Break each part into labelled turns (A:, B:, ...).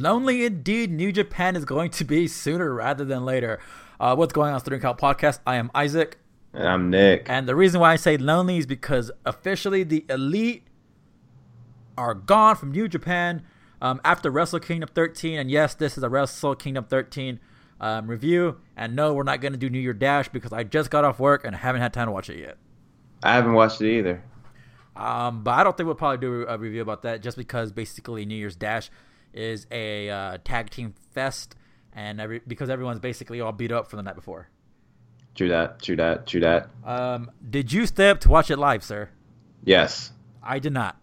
A: Lonely indeed, New Japan is going to be sooner rather than later. Uh, what's going on, Student Count Podcast? I am Isaac,
B: And I'm Nick.
A: and the reason why I say lonely is because officially the elite are gone from New Japan um, after Wrestle Kingdom 13. And yes, this is a Wrestle Kingdom 13 um, review. And no, we're not going to do New Year Dash because I just got off work and haven't had time to watch it yet.
B: I haven't watched it either.
A: Um, but I don't think we'll probably do a review about that just because basically New Year's Dash is a uh, tag team fest, and every because everyone's basically all beat up from the night before.
B: True that. True that. True that.
A: Um, did you stay up to watch it live, sir?
B: Yes.
A: I did not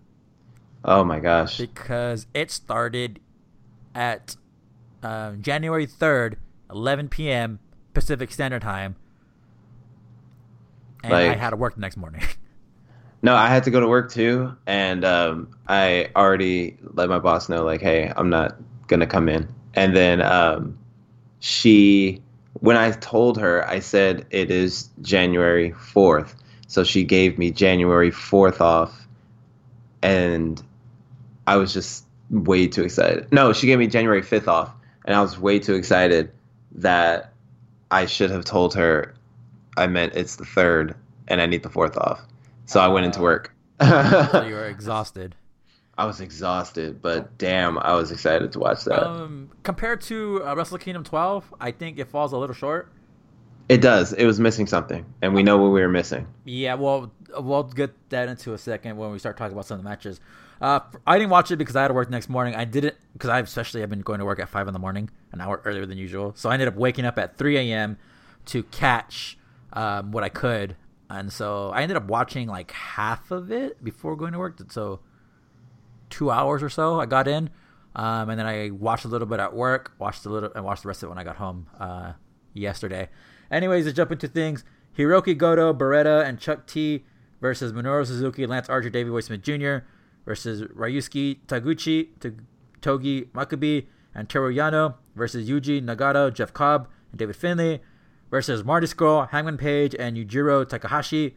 B: Oh my gosh.
A: because it started at um, January third, 11 p.m. Pacific Standard Time, and I had to work the next morning.
B: No, I had to go to work too, and um, I already let my boss know, like, hey, I'm not gonna come in. And then um, she, when I told her, I said it is January 4th, so she gave me January 4th off, and I was just way too excited. No, she gave me January 5th off, and I was way too excited that I should have told her I meant it's the third, and I need the fourth off. So I went into work.
A: so you were exhausted.
B: I was exhausted, but damn, I was excited to watch that.
A: Um, compared to uh, Wrestle Kingdom 12, I think it falls a little short.
B: it does. It was missing something, and we know what we were missing.
A: Yeah, well, we'll get that into a second when we start talking about some of the matches. Uh, I didn't watch it because I had to work the next morning. I didn't because I especially have been going to work at five in the morning, an hour earlier than usual. So I ended up waking up at 3 a.m. to catch um, what I could, and so I ended up watching like half of it before going to work. So two hours or so I got in, um, and then I watched a little bit at work, watched a little, and watched the rest of it when I got home uh, yesterday. Anyways, to jump into things, Hiroki Goto, Beretta, and Chuck T versus Minoru Suzuki, Lance Archer, Davey Boy Smith Jr. versus Ryusuke Taguchi, Togi Makabe, and Toru Yano versus Yuji Nagata, Jeff Cobb, and David Finlay versus Marty Scurll, Hangman Page, and Yujiro Takahashi.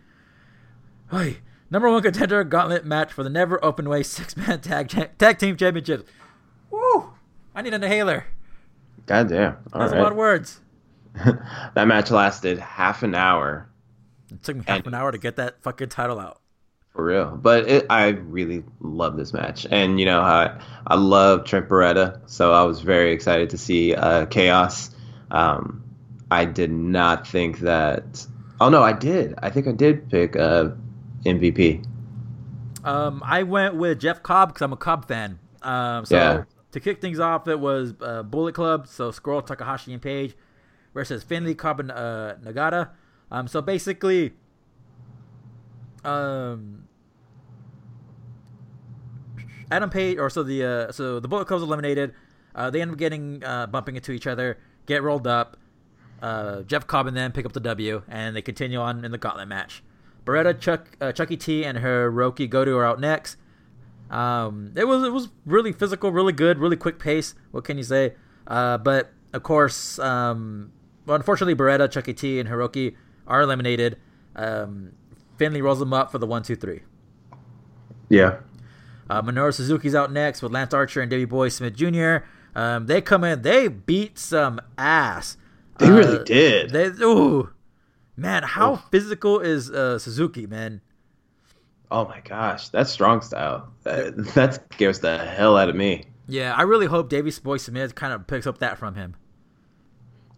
A: Hey, number one contender gauntlet match for the never open weight six man tag cha- tag team championship. Woo! I need an inhaler.
B: God damn. All
A: That's a lot of words.
B: that match lasted half an hour
A: It took me half
B: And-
A: an hour to get that fucking title out.
B: for real, but it, I really love this match, and you know I I love Trent Beretta, so I was very excited to see uh, Chaos. Um, I did not think that. Oh no, I did. I think I did pick uh, MVP.
A: Um, I went with Jeff Cobb because I'm a Cobb fan. Um, so
B: Yeah.
A: to kick things off, it was uh, Bullet Club. So Scurll, Takahashi, and Page versus Finlay, Cobb, and uh, Nagata. Um, so basically, um, Adam Page, or so the uh, so the Bullet Club's eliminated. Uh, they end up getting uh, bumping into each other, get rolled up. Uh, Jeff Cobb and them pick up the W, and they continue on in the gauntlet match. Beretta, Chuck, uh, Chucky T, and Hiroki Goto are out next. Um, it was it was really physical, really good, really quick pace. What can you say? Uh, but of course, um, well, unfortunately, Beretta, Chucky T, and Hiroki are eliminated. Um, Finlay rolls them up for the one, two, three.
B: Yeah,
A: Uh, Minoru Suzuki's out next with Lance Archer and Davey Boy Smith Jr. Um, they come in, they beat some ass.
B: They
A: Uh,
B: really did.
A: They ooh, man, how physical is uh, Suzuki, man?
B: Oh my gosh, that's strong style. That, that scares the hell out of me.
A: Yeah, I really hope Davey Boy Smith kind of picks up that from him.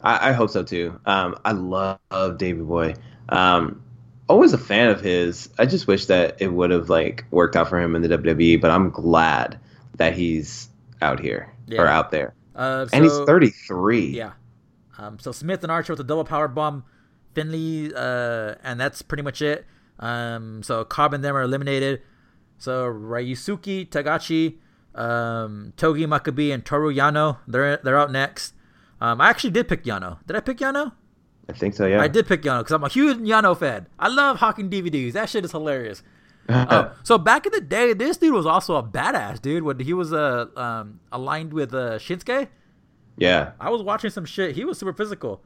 B: I, I hope so too. Um, I love Davy Boy. Um, always a fan of his. I just wish that it would have like worked out for him in the WWE. But I'm glad that he's out here
A: Yeah.
B: or out there,
A: Uh,
B: and he's 33.
A: Yeah. Um, so Smith and Archer with a double power bomb. Finlay, uh, and that's pretty much it. Um, so Cobb and them are eliminated. So Ryusuke Taguchi, um, Togi Makabe, and Toru Yano, they're they're out next. Um, I actually did pick Yano. Did I pick Yano?
B: I think so. Yeah.
A: I did pick Yano because I'm a huge Yano fan. I love hawking DVDs. That shit is hilarious. Oh, so back in the day, this dude was also a badass dude. When he was uh, um, aligned with uh, Shinsuke,
B: yeah.
A: I was watching some shit. He was super physical.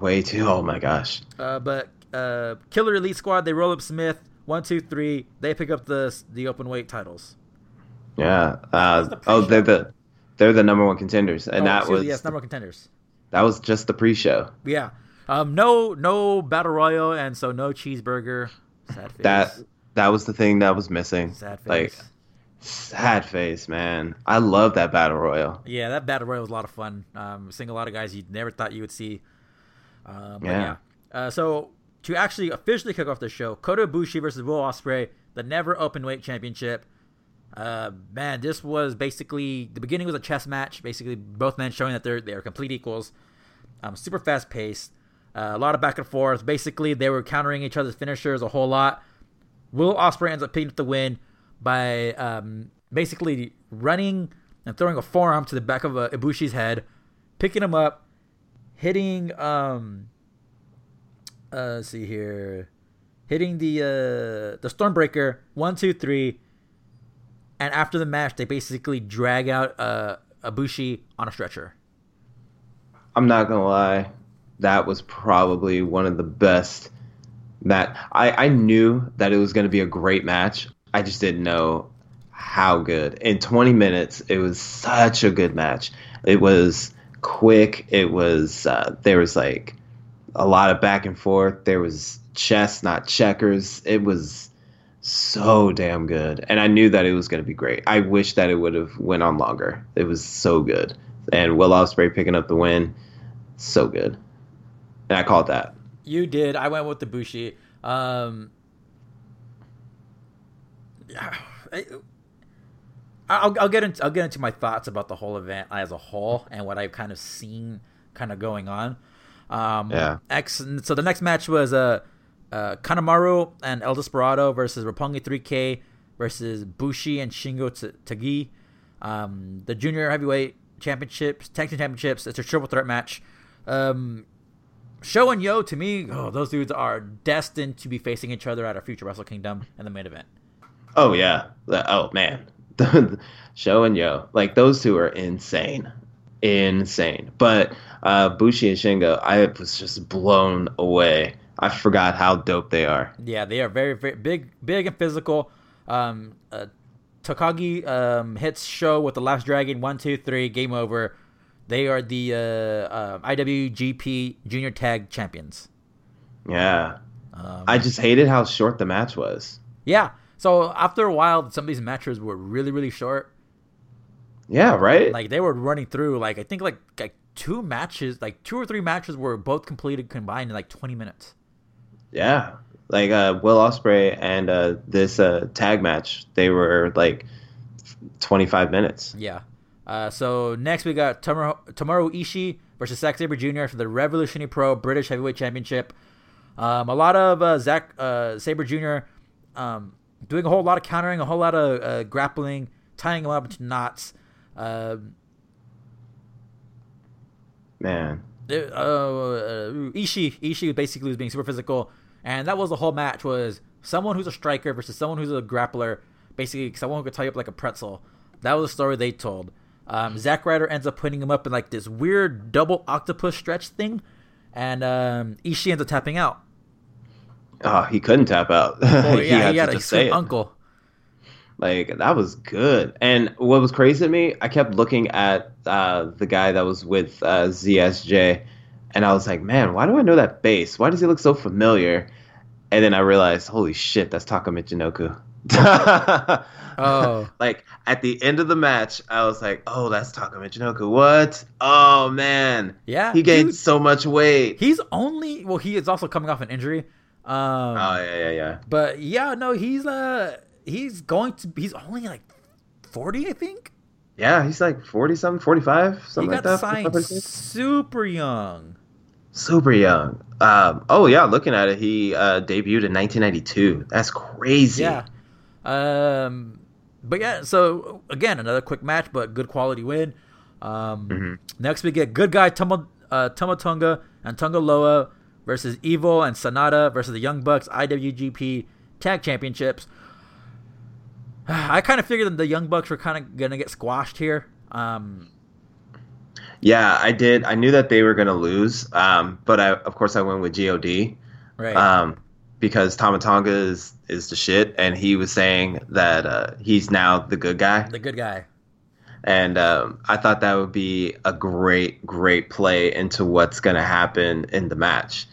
B: Way too. Oh my gosh.
A: Uh, but uh, Killer Elite Squad, they roll up Smith. One, two, three. They pick up the the open weight titles.
B: Yeah. Uh,
A: the
B: oh, they're the they're the number one contenders, and
A: Oh,
B: that was
A: yes, number one contenders.
B: that was just the pre-show.
A: Yeah. Um, no, no battle royal, and so no cheeseburger. Sad face.
B: That that was the thing that was missing.
A: sad face.
B: Like sad face, man. I love that battle royal.
A: yeah, that battle royal was a lot of fun. Um, seeing a lot of guys you never thought you would see. Um, yeah.
B: Yeah.
A: Uh, so to actually officially kick off the show, Kota Ibushi versus Will Ospreay, the never open weight championship. Uh, man, this was basically the beginning was a chess match. Basically, both men showing that they're they're complete equals. Um, super fast paced. Uh, a lot of back and forth. Basically, they were countering each other's finishers a whole lot. Will Ospreay ends up picking up the win by um, basically running and throwing a forearm to the back of uh, Ibushi's head, picking him up, hitting. Um, uh, let's see here, hitting the uh, the Stormbreaker one two three, and after the match, they basically drag out uh, Ibushi on a stretcher.
B: I'm not gonna lie, that was probably one of the best. That I I knew that it was gonna be a great match. I just didn't know how good. In 20 minutes, it was such a good match. It was quick. It was uh, there was like a lot of back and forth. There was chess, not checkers. It was so damn good, and I knew that it was going to be great. I wish that it would have went on longer. It was so good, and Will Ospreay picking up the win, so good, and I called that.
A: You did. I went with the Bushi. Um, I, I'll, I'll get into I'll get into my thoughts about the whole event as a whole and what I've kind of seen kind of going on. Um,
B: Yeah.
A: X, so the next match was uh, uh, Kanemaru and El Desperado versus Roppongi 3K versus Bushi and Shingo T- Takagi. Um, the junior heavyweight championships, tag team championships. It's a triple threat match. Um, Sho and Yoh, to me, oh, those dudes are destined to be facing each other at a future Wrestle Kingdom in the main event.
B: Oh yeah. Oh man. Sho and Yoh. Like those two are insane. Insane. But uh Bushi and Shingo, I was just blown away. I forgot how dope they are.
A: Yeah, they are very, very big, big and physical. Um, uh, Takagi um, hits Sho with the last dragon. One, two, three. Game over. They are the uh, uh, IWGP Junior Tag Champions.
B: Yeah.
A: Um,
B: I just hated how short the match was.
A: yeah. So after a while, some of these matches were really, really short.
B: Yeah, right?
A: Like they were running through. Like I think like like two matches, like two or three matches were both completed combined in like twenty minutes.
B: yeah. Like uh Will Ospreay and uh this uh tag match, they were like 25 minutes.
A: Yeah. Uh, so next we got Tomohiro, Tomohiro Ishii versus Zack Sabre Jr. for the Revolutionary Pro British Heavyweight Championship. Um, a lot of uh, Zack uh, Sabre Jr. Um, doing a whole lot of countering, a whole lot of uh, grappling, tying him up into knots. Um
B: Man.
A: uh, uh, Ishii Ishii basically was being super physical, and that was the whole match was someone who's a striker versus someone who's a grappler, basically someone who could tie you up like a pretzel. That was the story they told. Um, Zack Ryder ends up putting him up in like this weird double octopus stretch thing, and um, Ishii ends up tapping out.
B: Oh, he couldn't tap out.
A: Oh yeah, he,
B: to
A: had a
B: just say it.
A: uncle.
B: Like that was good. And what was crazy to me, I kept looking at uh, the guy that was with uh, ZSJ, and I was like, man, why do I know that bass? Why does he look so familiar? And then I realized, holy shit, that's Taka Michinoku.
A: Oh.
B: like at the end of the match, I was like, oh, that's Taka Michinoku. What? Oh man,
A: Yeah,
B: he gained
A: dude,
B: so much weight.
A: He's only well, he is also coming off an injury. Um,
B: oh yeah, yeah, yeah.
A: But yeah, no, he's uh he's going to he's only like forty, I think.
B: Yeah, he's like forty something, forty five,
A: He
B: something
A: got
B: like that.
A: signed
B: 45, 46.
A: super young.
B: Super young. Um, oh yeah, looking at it, he uh, debuted in 1992. That's crazy.
A: Yeah. Um, but yeah, so again, another quick match, but good quality win. Um,
B: Mm-hmm.
A: Next, we get good guy Tomo, uh, Tama Tonga and Tonga Loa versus Evil and Sanada versus the Young Bucks IWGP Tag Championships. I kind of figured that the Young Bucks were kind of gonna get squashed here. Um,
B: Yeah, I did. I knew that they were gonna lose, um, but I, of course, I went with God.
A: right.
B: Um, because Tama Tonga is is the shit, and he was saying that uh, he's now the good guy.
A: The good guy.
B: And um, I thought that would be a great, great play into what's going to happen in the match.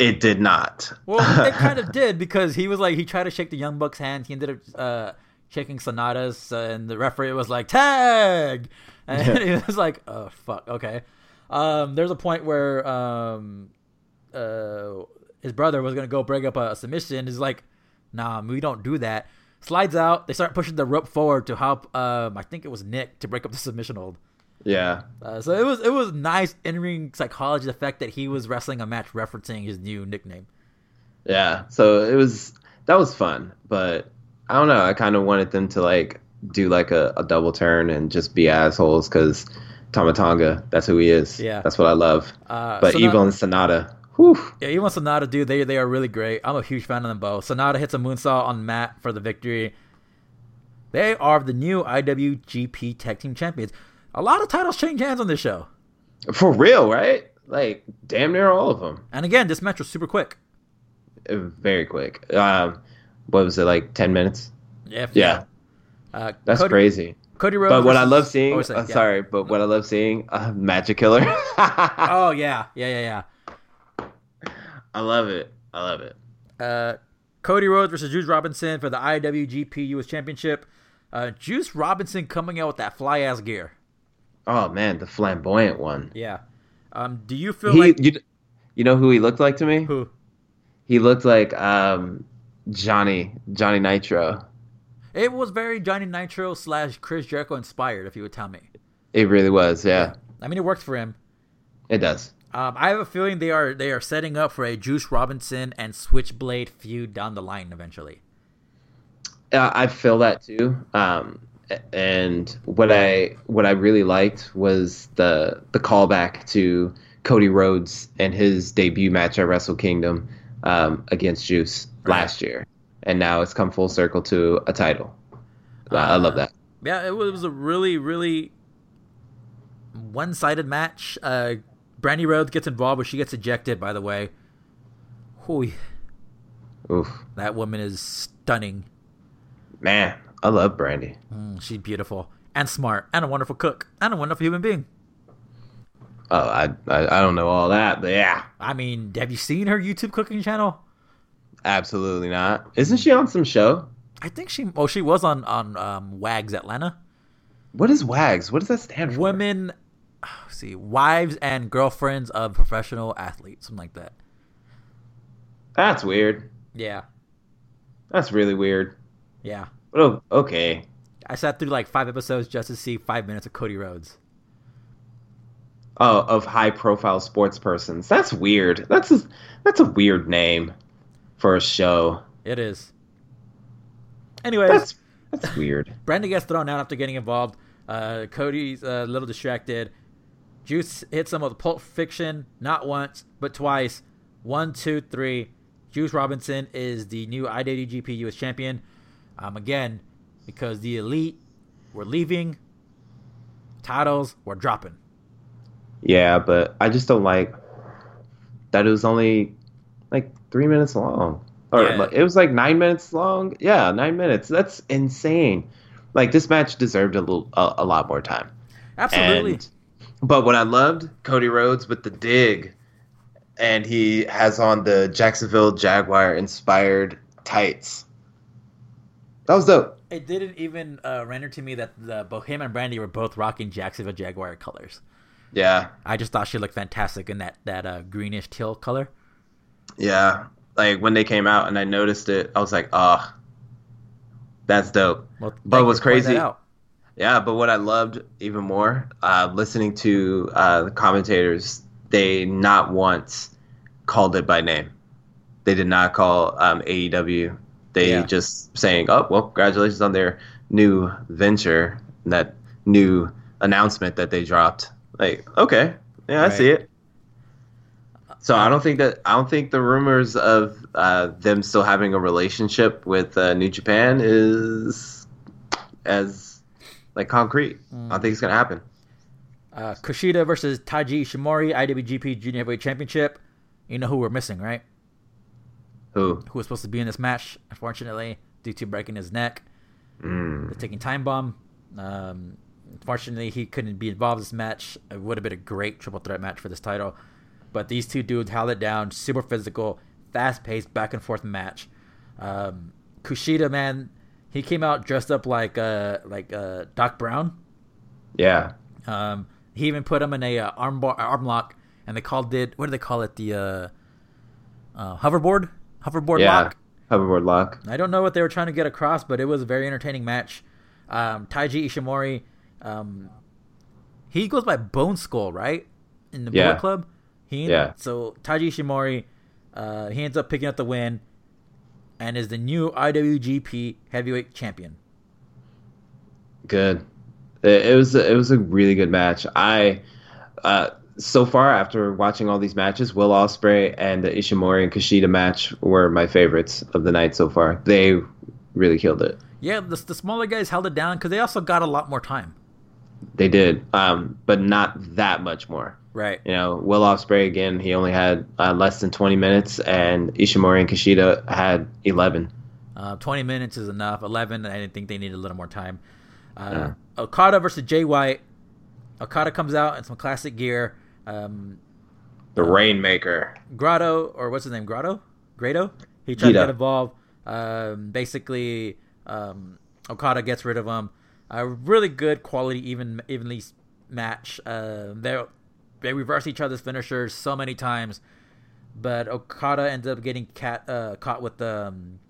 B: It did not.
A: Well, it kind of did because he was like he tried to shake the Young Bucks' hand. He ended up uh, shaking Sanada's, uh, and the referee was like tag, and he was like, "Oh fuck, okay." Um, there's a point where um, uh, his brother was gonna go break up a submission. He's like, "Nah, we don't do that." Slides out. They start pushing the rope forward to help. Um, I think it was Nick to break up the submission hold.
B: Yeah.
A: Uh, so it was it was nice in ring psychology. The fact that he was wrestling a match referencing his new nickname.
B: Yeah. So it was that was fun, but I don't know. I kind of wanted them to like do like a, a double turn and just be assholes because Tama Tonga, that's who he is.
A: Yeah.
B: That's what I love.
A: Uh,
B: but
A: so
B: Evil and Sanada, whew.
A: Yeah, even Sanada, dude, they they are really great. I'm a huge fan of them both. Sanada hits a moonsault on Matt for the victory. They are the new IWGP Tag Team Champions. A lot of titles change hands on this show.
B: For real, right? Like damn near all of them.
A: And again, this match was super quick.
B: Uh, Very quick. Um, what was it like? Ten minutes?
A: Yeah,
B: Yeah.
A: Uh,
B: That's
A: Cody,
B: crazy.
A: Cody Rhodes.
B: But what I love seeing,
A: oh, sorry, yeah.
B: sorry, but what I love seeing, uh, Magic Killer.
A: Oh yeah, yeah, yeah, yeah.
B: I love it. I love it.
A: Uh, Cody Rhodes versus Juice Robinson for the IWGP US Championship. Uh, Juice Robinson coming out with that fly ass gear.
B: Oh man, the flamboyant one.
A: Yeah. Um, do you feel
B: He,
A: like
B: you, you know who he looked like to me?
A: who?
B: He looked like um, Johnny Johnny Nitro.
A: It was very Johnny Nitro slash Chris Jericho inspired, if you would tell me.
B: It really was. Yeah,
A: I mean, it worked for him.
B: it does.
A: Um, I have a feeling they are they are setting up for a Juice Robinson and Switchblade feud down the line eventually.
B: Uh, I feel that too. Um, and what I what I really liked was the the callback to Cody Rhodes and his debut match at Wrestle Kingdom um, against Juice last year, and now it's come full circle to a title. I I love that.
A: Yeah, it was, it was a really really one sided match. Uh, Brandi Rhodes gets involved, but she gets ejected. By the way, Hooey,
B: Oof,
A: that woman is stunning.
B: man, I love Brandi.
A: Mm, she's beautiful and smart and a wonderful cook and a wonderful human being.
B: Oh, I, I I don't know all that, but yeah,
A: I mean, have you seen her YouTube cooking channel?
B: absolutely not. Isn't she on some show?
A: I think she oh she was on on um, Wags Atlanta.
B: What is WAGs? What does that stand for?
A: Women, see, wives and girlfriends of professional athletes, something like that.
B: That's weird.
A: Yeah,
B: That's really weird.
A: yeah.
B: Oh, okay.
A: I sat through like five episodes just to see five minutes of Cody Rhodes.
B: Oh, of high profile sports persons. That's weird. That's a, that's a weird name for a show.
A: It is. Anyways,
B: That's that's weird.
A: Brenda gets thrown out after getting involved. Uh, Cody's a little distracted. Juice hits him with Pulp Friction, not once, but twice. One, two, three. Juice Robinson is the new IWGP US champion. Um, again, because the elite were leaving, titles were dropping.
B: Yeah, but I just don't like that it was only like three minutes long. Or
A: Yeah.
B: it was like nine minutes long. Yeah, nine minutes. That's insane. Like this match deserved a little a, a lot more time.
A: Absolutely.
B: And, but what I loved, Cody Rhodes with the dig, and he has on the Jacksonville Jaguar inspired tights. That was dope.
A: it didn't even uh, render to me that the both and Brandy were both rocking Jacksonville Jaguar colors.
B: Yeah,
A: I just thought she looked fantastic in that that uh, greenish teal color.
B: yeah. Like when they came out and I noticed it, I was like, oh, that's dope.
A: Well,
B: But what's
A: for pointing that
B: crazy- Yeah, but what I loved even more, uh, listening to uh, the commentators, they not once called it by name. They did not call um, AEW. They
A: Yeah.
B: just saying, "Oh, well, congratulations on their new venture, and that new announcement that they dropped." Like, okay, yeah, I see it. So I don't think that I don't think the rumors of uh, them still having a relationship with uh, New Japan is as like concrete. I don't think it's gonna happen.
A: Uh, Kushida versus Taiji Ishimori, IWGP Junior Heavyweight Championship. You know who we're missing, right?
B: Who?
A: who was supposed to be in this match, unfortunately, due to breaking his neck.
B: Mm.
A: The ticking time bomb. Um, unfortunately, he couldn't be involved in this match. It would have been a great triple threat match for this title. But these two dudes held it down. Super physical, fast paced, back and forth match. Um, Kushida, man, he came out dressed up like uh, like uh, Doc Brown.
B: Yeah.
A: Um, he even put him in a uh, arm bar, arm lock, and they called it what do they call it? The uh, uh, hoverboard, hoverboard
B: yeah.
A: lock.
B: Hoverboard lock.
A: I don't know what they were trying to get across, but it was a very entertaining match. Um, Taiji Ishimori, um, he goes by Bone Skull, right? In the
B: Yeah.
A: Bullet Club. He
B: Yeah.
A: So Taiji Ishimori, uh, he ends up picking up the win, and is the new IWGP Heavyweight Champion.
B: Good. It, it was it was a really good match. I uh, so far after watching all these matches, Will Ospreay and the Ishimori and Kushida match were my favorites of the night so far. They really killed it.
A: Yeah, the, the smaller guys held it down because they also got a lot more time.
B: They did, um, but not that much more.
A: Right.
B: You know, Will Ospreay again. He only had uh, less than twenty minutes, and Ishimori and Kushida had eleven.
A: Uh, 20 minutes is enough. 11, I didn't think they needed a little more time. Uh, Okada versus Jay White. Okada comes out in some classic gear. Um,
B: The Rainmaker.
A: Grotto, or what's his name? Grotto? Grado? He tries to
B: Gedo.
A: get involved. Um, basically, um, Okada gets rid of him. A really good quality, even evenly match. Uh, they they reverse each other's finishers so many times, but Okada ends up getting cat, uh, caught with the um,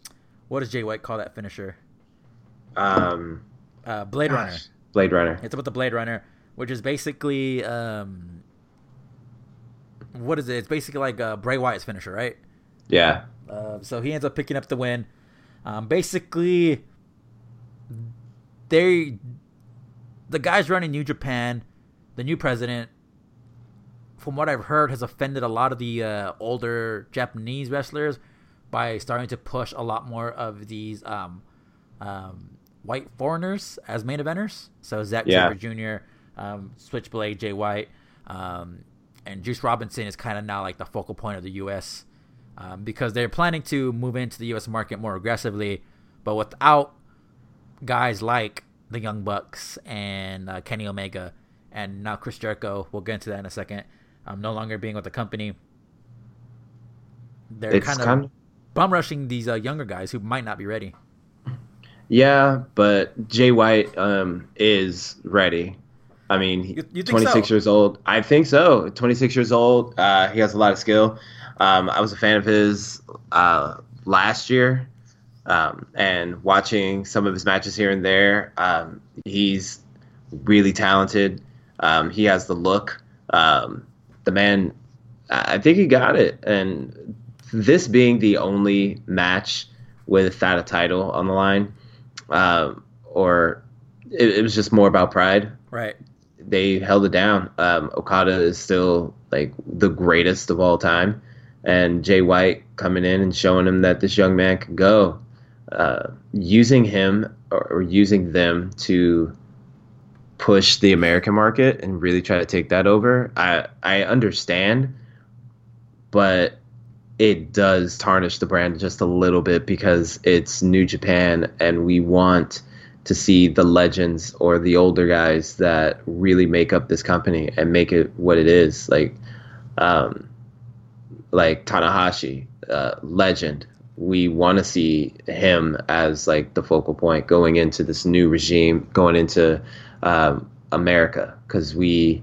A: what does Jay White call that finisher?
B: Um,
A: Uh, Blade Runner.
B: Blade Runner.
A: It's about the Blade Runner, which is basically um, what is it? It's basically like uh, Bray Wyatt's finisher, right?
B: Yeah.
A: Uh, so he ends up picking up the win. Um, basically, they, the guys running New Japan, the new president, from what I've heard, has offended a lot of the uh, older Japanese wrestlers by starting to push a lot more of these um, um, white foreigners as main eventers. So Zack
B: Yeah.
A: Sabre Jr., um, Switchblade, Jay White, um, and Juice Robinson is kind of now like the focal point of the U.S. Um, because they're planning to move into the U.S. market more aggressively, but without guys like the Young Bucks and uh, Kenny Omega, and now Chris Jericho. We'll get into that in a second. Um, no longer being with the company, they're
B: It's
A: kind of
B: kind
A: bum rushing these uh, younger guys who might not be ready.
B: Yeah, but Jay White um, is ready. I mean,
A: You- you
B: 26
A: so?
B: years old. I think so. 26 years old. Uh, he has a lot of skill. Um, I was a fan of his uh, last year, um, and watching some of his matches here and there. Um, he's really talented. Um, he has the look. Um, the man, I think he got it. And this being the only match without a title on the line, um, or it, it was just more about pride.
A: Right.
B: They held it down. Um, Okada is still like the greatest of all time, and Jay White coming in and showing him that this young man can go. Uh, using him or, or using them to push the American market and really try to take that over. I I understand, but it does tarnish the brand just a little bit because it's New Japan and we want to see the legends or the older guys that really make up this company and make it what it is like um like Tanahashi uh, legend we want to see him as like the focal point going into this new regime going into um, America because we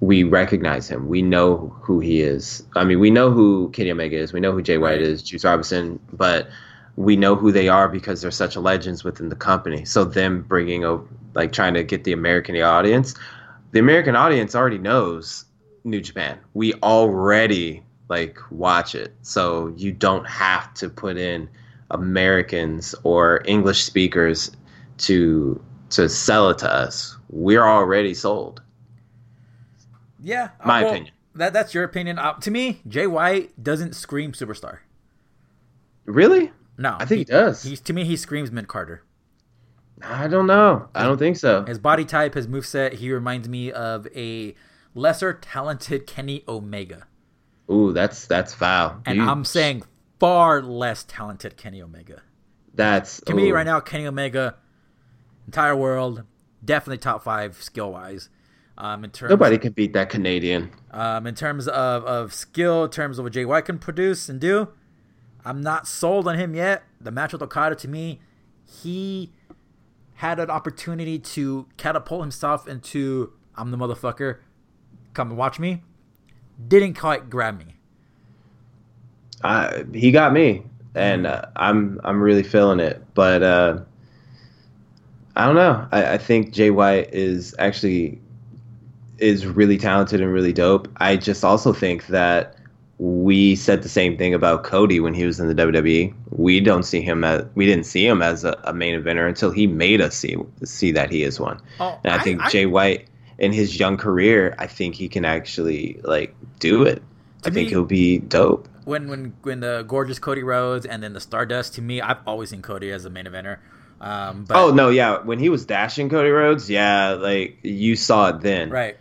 B: we recognize him. We know who he is. I mean, we know who Kenny Omega is. We know who Jay White is, Juice Robinson, but we know who they are because they're such legends within the company. So them bringing over, like trying to get the American audience, the American audience already knows New Japan. We already like watch it. So you don't have to put in Americans or English speakers to to sell it to us. We're already sold.
A: Yeah. uh,
B: My
A: well,
B: opinion.
A: That that's your opinion. Uh, to me, Jay White doesn't scream superstar.
B: Really?
A: No,
B: I think he does.
A: He's to me, he screams midcarder.
B: I don't know. I don't think so.
A: His body type, his moveset, he reminds me of a lesser talented Kenny Omega.
B: Ooh, that's that's foul.
A: And I'm saying far less talented Kenny Omega.
B: That's
A: to me right now. Kenny Omega, entire world, definitely top five skill wise. Um, in terms
B: nobody can beat that Canadian.
A: Um, in terms of, of skill, in terms of what Jay White can produce and do, I'm not sold on him yet. The match with Okada to me, he had an opportunity to catapult himself into I'm the motherfucker. Come and watch me. Didn't quite grab me.
B: Uh, he got me, and uh, I'm I'm really feeling it. But uh, I don't know. I, I think Jay White is actually is really talented and really dope. I just also think that we said the same thing about Cody when he was in the WWE. We don't see him as we didn't see him as a, a main eventer until he made us see see that he is one. Oh, and I, I think I, Jay White in his young career, I think he can actually like do it. I think he'll be dope.
A: When when when the gorgeous Cody Rhodes and then the Stardust, to me, I've always seen Cody as a main eventer. Um, but,
B: oh no, yeah, when he was dashing Cody Rhodes, yeah, like you saw it then,
A: right?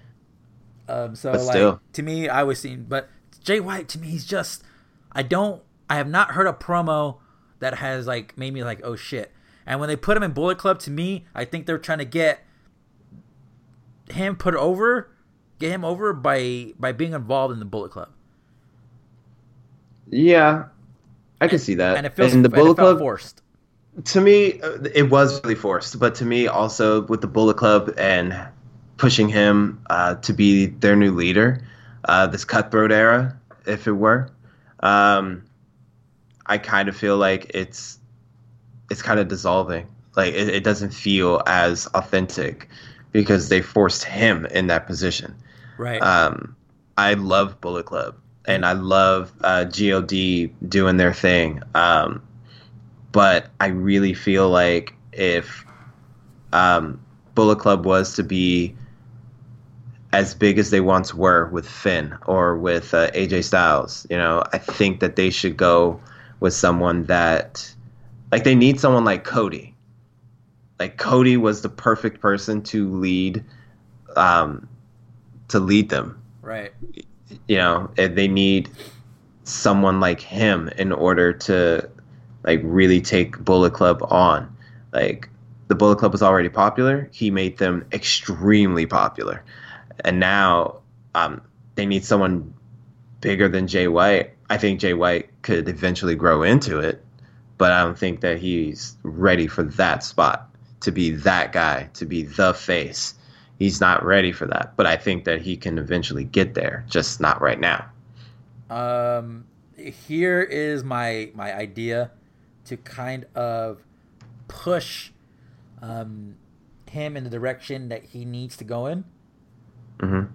A: Um, so but like still. to me, I was seeing, but Jay White to me, he's just I don't I have not heard a promo that has like made me like oh shit. And when they put him in Bullet Club, to me, I think they're trying to get him put over, get him over by by being involved in the Bullet Club.
B: Yeah, I can see that. And it feels and the Bullet Club
A: forced.
B: To me, uh, it was really forced. But to me, also with the Bullet Club and pushing him uh, to be their new leader, uh, this cutthroat era, if it were. Um, I kind of feel like it's it's kind of dissolving. Like it, it, doesn't feel as authentic because they forced him in that position.
A: Right.
B: Um, I love Bullet Club and I love uh, God doing their thing. Um, but I really feel like if um, Bullet Club was to be as big as they once were with Finn or with uh, AJ Styles. You know, I think that they should go with someone that, like, they need someone like Cody. Like Cody was the perfect person to lead, um, to lead them.
A: Right.
B: You know, they need someone like him in order to, like, really take Bullet Club on. Like, the Bullet Club was already popular. He made them extremely popular and now um, they need someone bigger than Jay White. I think Jay White could eventually grow into it, but I don't think that he's ready for that spot to be that guy, to be the face. He's not ready for that, but I think that he can eventually get there, just not right now.
A: Um, here is my my idea to kind of push um, him in the direction that he needs to go in
B: mm-hmm.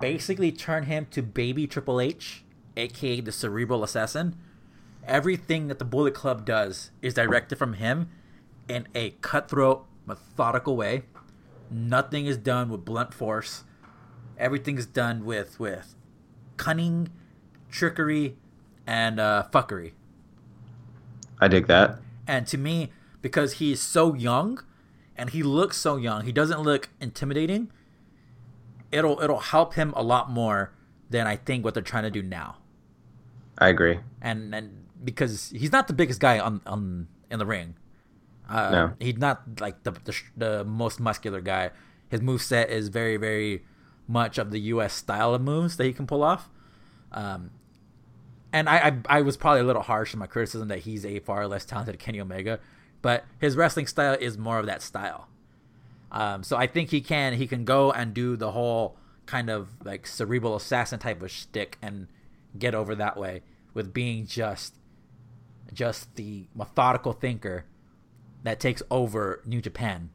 A: basically turn him to baby Triple H, aka the cerebral assassin. Everything that the Bullet Club does is directed from him in a cutthroat, methodical way. Nothing is done with blunt force. Everything is done with with cunning, trickery, and uh, fuckery.
B: I dig that.
A: And to me, because he's so young, and he looks so young, he doesn't look intimidating it'll it'll help him a lot more than I think what they're trying to do now.
B: I agree.
A: And and because he's not the biggest guy on on in the ring. Uh,
B: no.
A: He's not like the, the, the most muscular guy. His move set is very very much of the U.S. style of moves that he can pull off. Um, and I, I, I was probably a little harsh in my criticism that he's a far less talented Kenny Omega, but his wrestling style is more of that style. Um, so I think he can he can go and do the whole kind of like cerebral assassin type of shtick and get over that way with being just just the methodical thinker that takes over New Japan.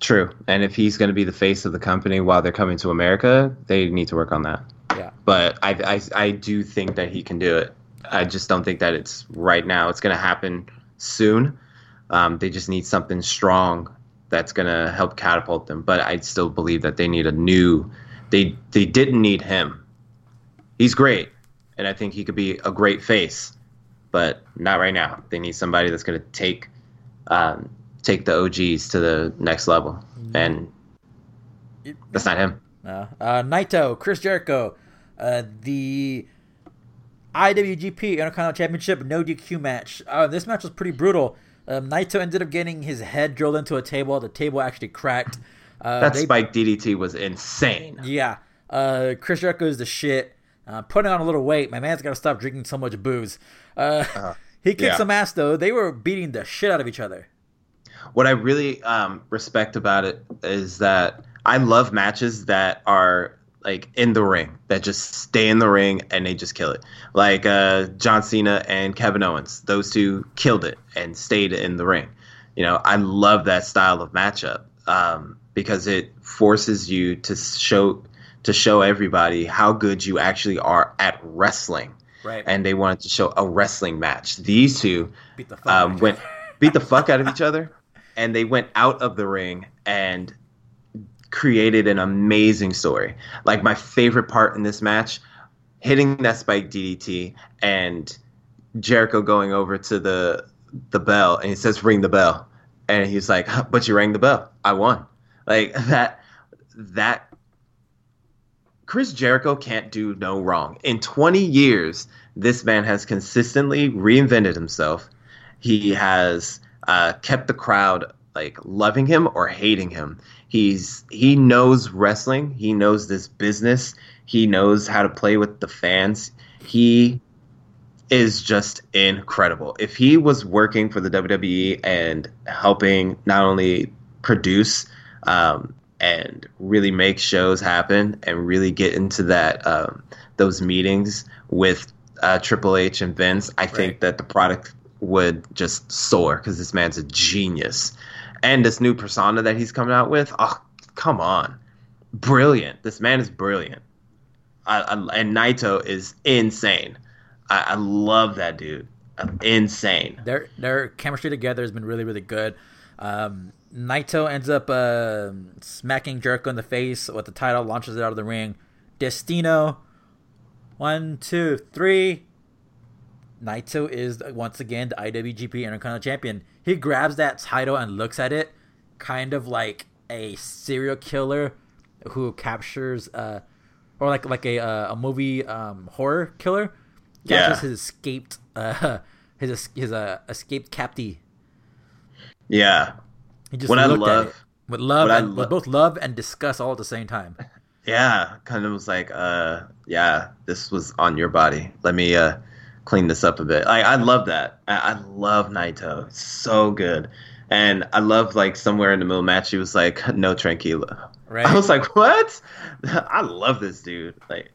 B: True. And if he's going to be the face of the company while they're coming to America, they need to work on that.
A: Yeah.
B: But I, I, I do think that he can do it. I just don't think that it's right now. It's going to happen soon. Um, they just need something strong that's going to help catapult them. But I still believe that they need a new. They they didn't need him. He's great, and I think he could be a great face, but not right now. They need somebody that's going to take um, take the OGs to the next level, mm-hmm. and that's not him.
A: No. uh, Naito, Chris Jericho, uh, the IWGP Intercontinental Championship no DQ match. Uh, this match was pretty brutal. Um, Naito ended up getting his head drilled into a table. The table actually cracked.
B: Uh, that they, spike DDT was insane.
A: Yeah. Uh, Chris Jericho is the shit. Uh, putting on a little weight. My man's got to stop drinking so much booze. Uh, uh he kicked yeah. some ass, though. They were beating the shit out of each other.
B: What I really um, respect about it is that I love matches that are like in the ring that just stay in the ring and they just kill it. Like uh, John Cena and Kevin Owens, those two killed it and stayed in the ring. You know, I love that style of matchup um, because it forces you to show to show everybody how good you actually are at wrestling.
A: Right.
B: And they wanted to show a wrestling match. These two beat the um, went beat the fuck out of each other, and they went out of the ring and created an amazing story. Like my favorite part in this match, hitting that spike DDT and Jericho going over to the the bell and he says ring the bell. And he's like but you rang the bell. I won. Like that that chris jericho can't do no wrong. In 20 years this man has consistently reinvented himself. He has uh, kept the crowd like loving him or hating him He's he knows wrestling. He knows this business. He knows how to play with the fans. He is just incredible. If he was working for the WWE and helping not only produce um, and really make shows happen and really get into that um, those meetings with uh, Triple H and Vince, I right. think that the product would just soar because this man's a genius and this new persona that he's coming out with. Oh, come on, brilliant! This man is brilliant. I, I, and Naito is insane. I, I love that dude. insane.
A: Their their chemistry together has been really really good. Um, Naito ends up uh, smacking Jericho in the face with the title, launches it out of the ring. Destino, one, two, three. Naito is once again the IWGP Intercontinental Champion. He grabs that title and looks at it, kind of like a serial killer who captures, uh, or like like a uh, a movie um, horror killer captures yeah. his escaped uh, his his uh, escaped captive.
B: Yeah,
A: he just what looked I love, at it with love and lo- with both love and disgust all at the same time.
B: Yeah, kind of was like, uh, yeah, this was on your body. Let me uh clean this up a bit. I, I love that. I, I love Naito. It's so good. And I love like somewhere in the middle match, he was like, no tranquilo. Right. I was like, what? I love this dude. Like,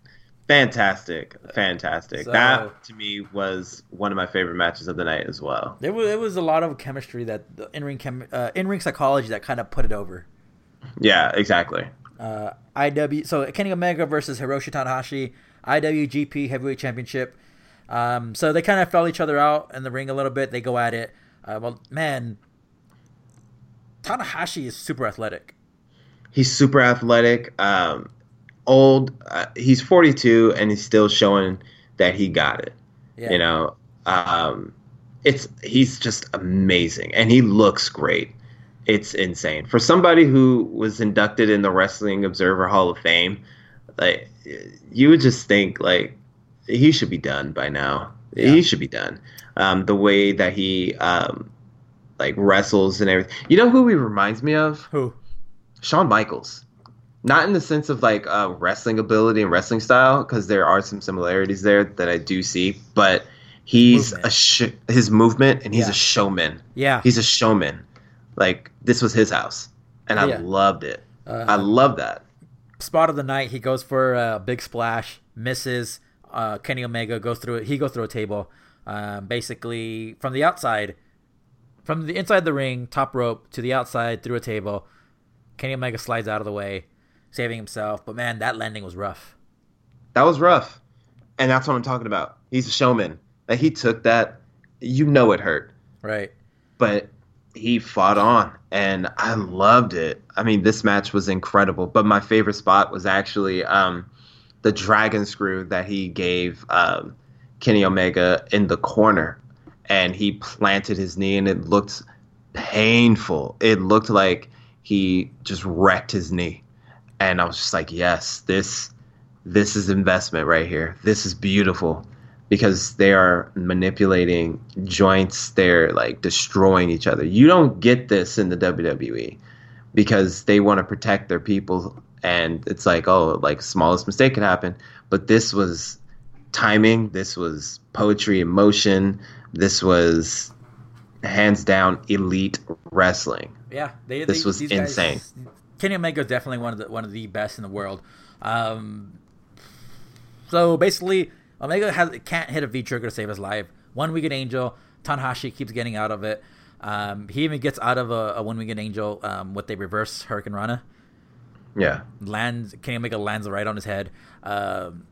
B: fantastic, fantastic. So, that to me was one of my favorite matches of the night as well.
A: There was, there was a lot of chemistry that the in ring chem, uh, in ring psychology that kind of put it over.
B: Yeah, exactly.
A: Uh, IW so Kenny Omega versus Hiroshi Tanahashi, IWGP Heavyweight Championship. Um, so they kind of fell each other out in the ring a little bit. They go at it. Uh, well, man, Tanahashi is super athletic.
B: He's super athletic. Um, old. Uh, he's 42 and he's still showing that he got it. Yeah. You know, um, it's he's just amazing and he looks great. It's insane for somebody who was inducted in the Wrestling Observer Hall of Fame. Like you would just think like he should be done by now. Yeah. He should be done. Um, the way that he um, like wrestles and everything. You know who he reminds me of?
A: Who?
B: Shawn Michaels. Not in the sense of like uh, wrestling ability and wrestling style, because there are some similarities there that I do see. But he's movement. a sh- his movement, and he's yeah. a showman.
A: Yeah,
B: he's a showman. Like this was his house, and I loved it. Uh, I love that.
A: Spot of the night. He goes for a big splash, misses uh, Kenny Omega goes through it. He goes through a table. Um, basically, from the outside, from the inside the ring, top rope to the outside through a table. Kenny Omega slides out of the way, saving himself. But man, that landing was rough.
B: That was rough, and that's what I'm talking about. He's a showman. Like he took that. You know it hurt,
A: right?
B: But he fought on, and I loved it. I mean, this match was incredible. But my favorite spot was actually um, the dragon screw that he gave um, Kenny Omega in the corner, and he planted his knee, and it looked painful. It looked like he just wrecked his knee, and I was just like, yes, this this is investment right here. This is beautiful. because they are manipulating joints. They're like destroying each other. You don't get this in the WWE because they want to protect their people. And it's like, oh, like smallest mistake could happen. But this was timing. This was poetry in motion. This was hands down elite wrestling.
A: Yeah,
B: they, this they, was insane. Guys,
A: Kenny Omega is definitely one of the one of the best in the world. Um, so basically, Omega has can't hit a V trigger to save his life. One Winged Angel, Tanahashi keeps getting out of it. Um, he even gets out of a, a One Winged Angel um, with a reverse hurricanrana.
B: Yeah,
A: lands Kenny Omega lands right on his head. Um,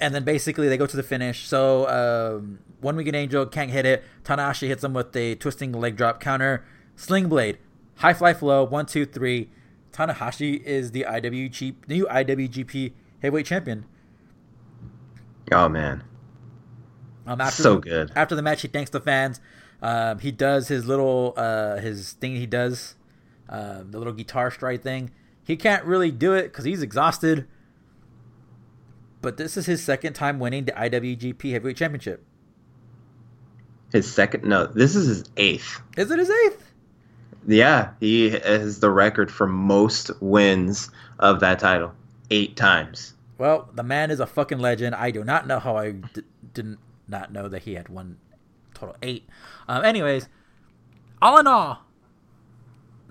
A: and then basically they go to the finish. So um, One Winged Angel can't hit it. Tanahashi hits him with a twisting leg drop counter. Sling Blade, high fly flow, one, two, three. Tanahashi is the IWGP, new IWGP heavyweight champion.
B: Oh man,
A: um, after
B: so
A: the,
B: good.
A: After the match, he thanks the fans. Um, he does his little uh, his thing. He does uh, the little guitar stride thing. He can't really do it because he's exhausted. But this is his second time winning the IWGP Heavyweight Championship.
B: His second? No, this is his eighth.
A: Is it his eighth?
B: Yeah, he has the record for most wins of that title, eight times.
A: Well, the man is a fucking legend. I do not know how I d- did not know that he had won total eight. Um, anyways, all in all,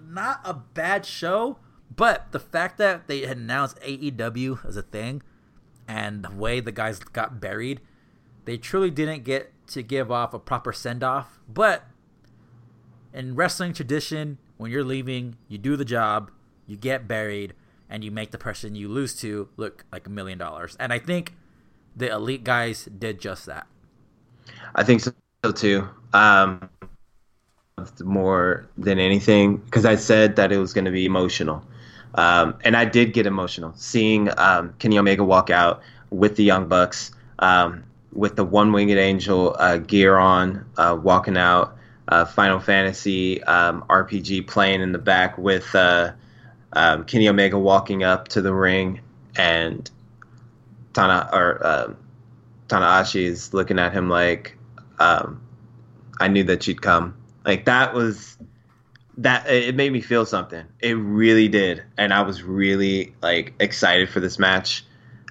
A: not a bad show, but the fact that they had announced AEW as a thing and the way the guys got buried, they truly didn't get to give off a proper send off. But in wrestling tradition, when you're leaving, you do the job, you get buried, and you make the person you lose to look like a million dollars. And I think the elite guys did just that.
B: I think so too. Um, more than anything, because I said that it was going to be emotional. Um, and I did get emotional seeing um, Kenny Omega walk out with the Young Bucks, um, with the One Winged Angel uh, gear on, uh, walking out. Uh, Final Fantasy um, RPG playing in the back with uh, um, Kenny Omega walking up to the ring, and Tana or uh, Tanahashi is looking at him like, um, "I knew that you'd come." Like that was that it made me feel something. It really did, and I was really like excited for this match.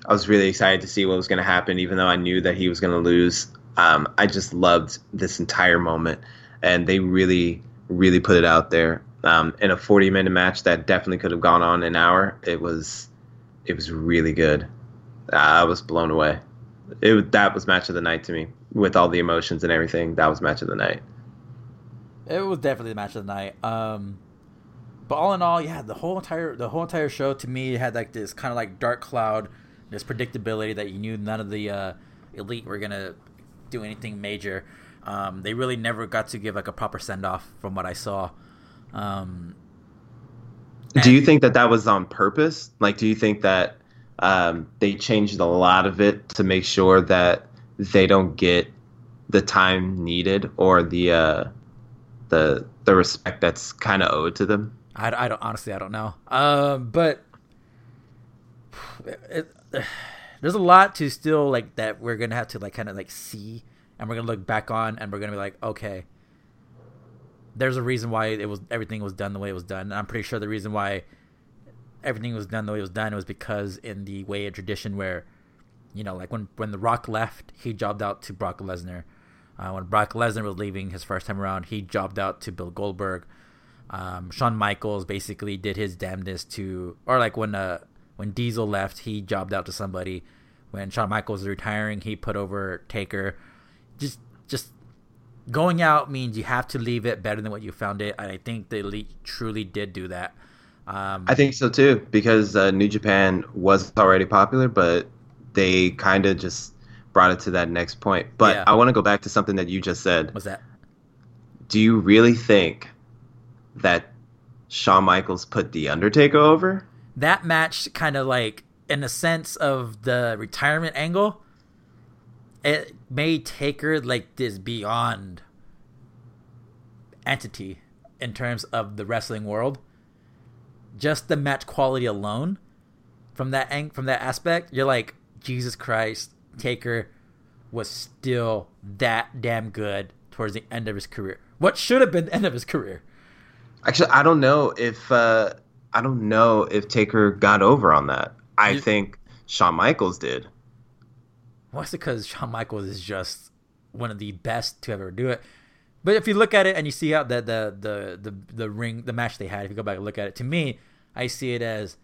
B: I was really excited to see what was going to happen, even though I knew that he was going to lose. Um, I just loved this entire moment, and they really, really put it out there. Um, in a 40 minute match that definitely could have gone on an hour, it was, it was really good. I was blown away. It that was match of the night to me, with all the emotions and everything. That was match of the night.
A: It was definitely the match of the night. Um, but all in all, yeah, the whole entire the whole entire show to me had like this kind of like dark cloud, this predictability that you knew none of the uh, elite were gonna do anything major. Um, they really never got to give like a proper send off from what I saw. Um,
B: do you think that that was on purpose? Like, do you think that um, they changed a lot of it to make sure that they don't get the time needed or the uh, the the respect that's kind of owed to them.
A: I, I don't honestly I don't know. Um, but it, it, there's a lot to still like that we're gonna have to like kind of like see, and we're gonna look back on, and we're gonna be like, okay, there's a reason why it was everything was done the way it was done. And I'm pretty sure the reason why everything was done the way it was done was because in the way of tradition where, you know, like when when The Rock left, he jobbed out to Brock Lesnar. Uh, when Brock Lesnar was leaving his first time around, he jobbed out to Bill Goldberg. Um, Shawn Michaels basically did his damnedest to, or like when uh, when Diesel left, he jobbed out to somebody. When Shawn Michaels was retiring, he put over Taker. Just just going out means you have to leave it better than what you found it. And I think the elite truly did do that.
B: Um, I think so too, because uh, New Japan was already popular, but they kind of just brought it to that next point. But yeah. I want to go back to something that you just said.
A: What's that?
B: Do you really think that Shawn Michaels put The Undertaker over?
A: That match kind of like, in the sense of the retirement angle, it made Taker like this beyond entity in terms of the wrestling world. Just the match quality alone, from that from that aspect, you're like Jesus Christ, Taker, was still that damn good towards the end of his career. What should have been the end of his career.
B: Actually, I don't know if uh, I don't know if Taker got over on that. I
A: You-
B: think Shawn Michaels did.
A: Well, it's because Shawn Michaels is just one of the best to ever do it. But if you look at it and you see how the the the the, the ring the match they had, if you go back and look at it, to me, I see it as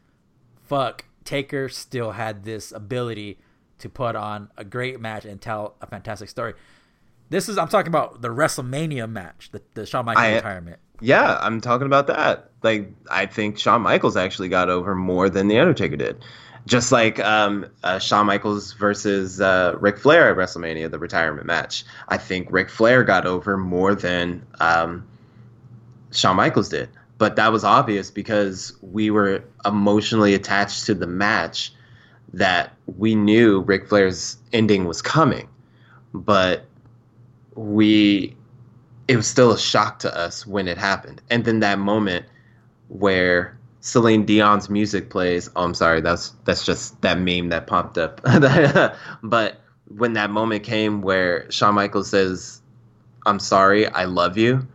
A: fuck. Taker still had this ability to put on a great match and tell a fantastic story. This is I'm talking about the WrestleMania match, the, the Shawn Michaels
B: I-
A: retirement.
B: Yeah, I'm talking about that. Like, I think Shawn Michaels actually got over more than The Undertaker did. Just like um, uh, Shawn Michaels versus uh, Ric Flair at WrestleMania, the retirement match. I think Ric Flair got over more than um, Shawn Michaels did. But that was obvious because we were emotionally attached to the match that we knew Ric Flair's ending was coming. But we it was still a shock to us when it happened. And then that moment where Celine Dion's music plays. Oh, I'm sorry, that's that's just that meme that popped up. but when that moment came where Shawn Michaels says, "I'm sorry, I love you,"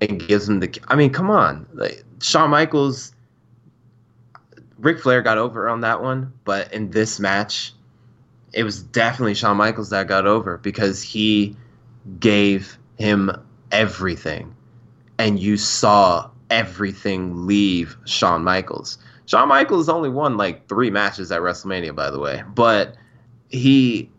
B: and gives him the. I mean, come on, like Shawn Michaels. Ric Flair got over on that one, but in this match, it was definitely Shawn Michaels that got over because he gave him everything. And you saw everything leave Shawn Michaels. Shawn Michaels only won like three matches at WrestleMania, by the way, but he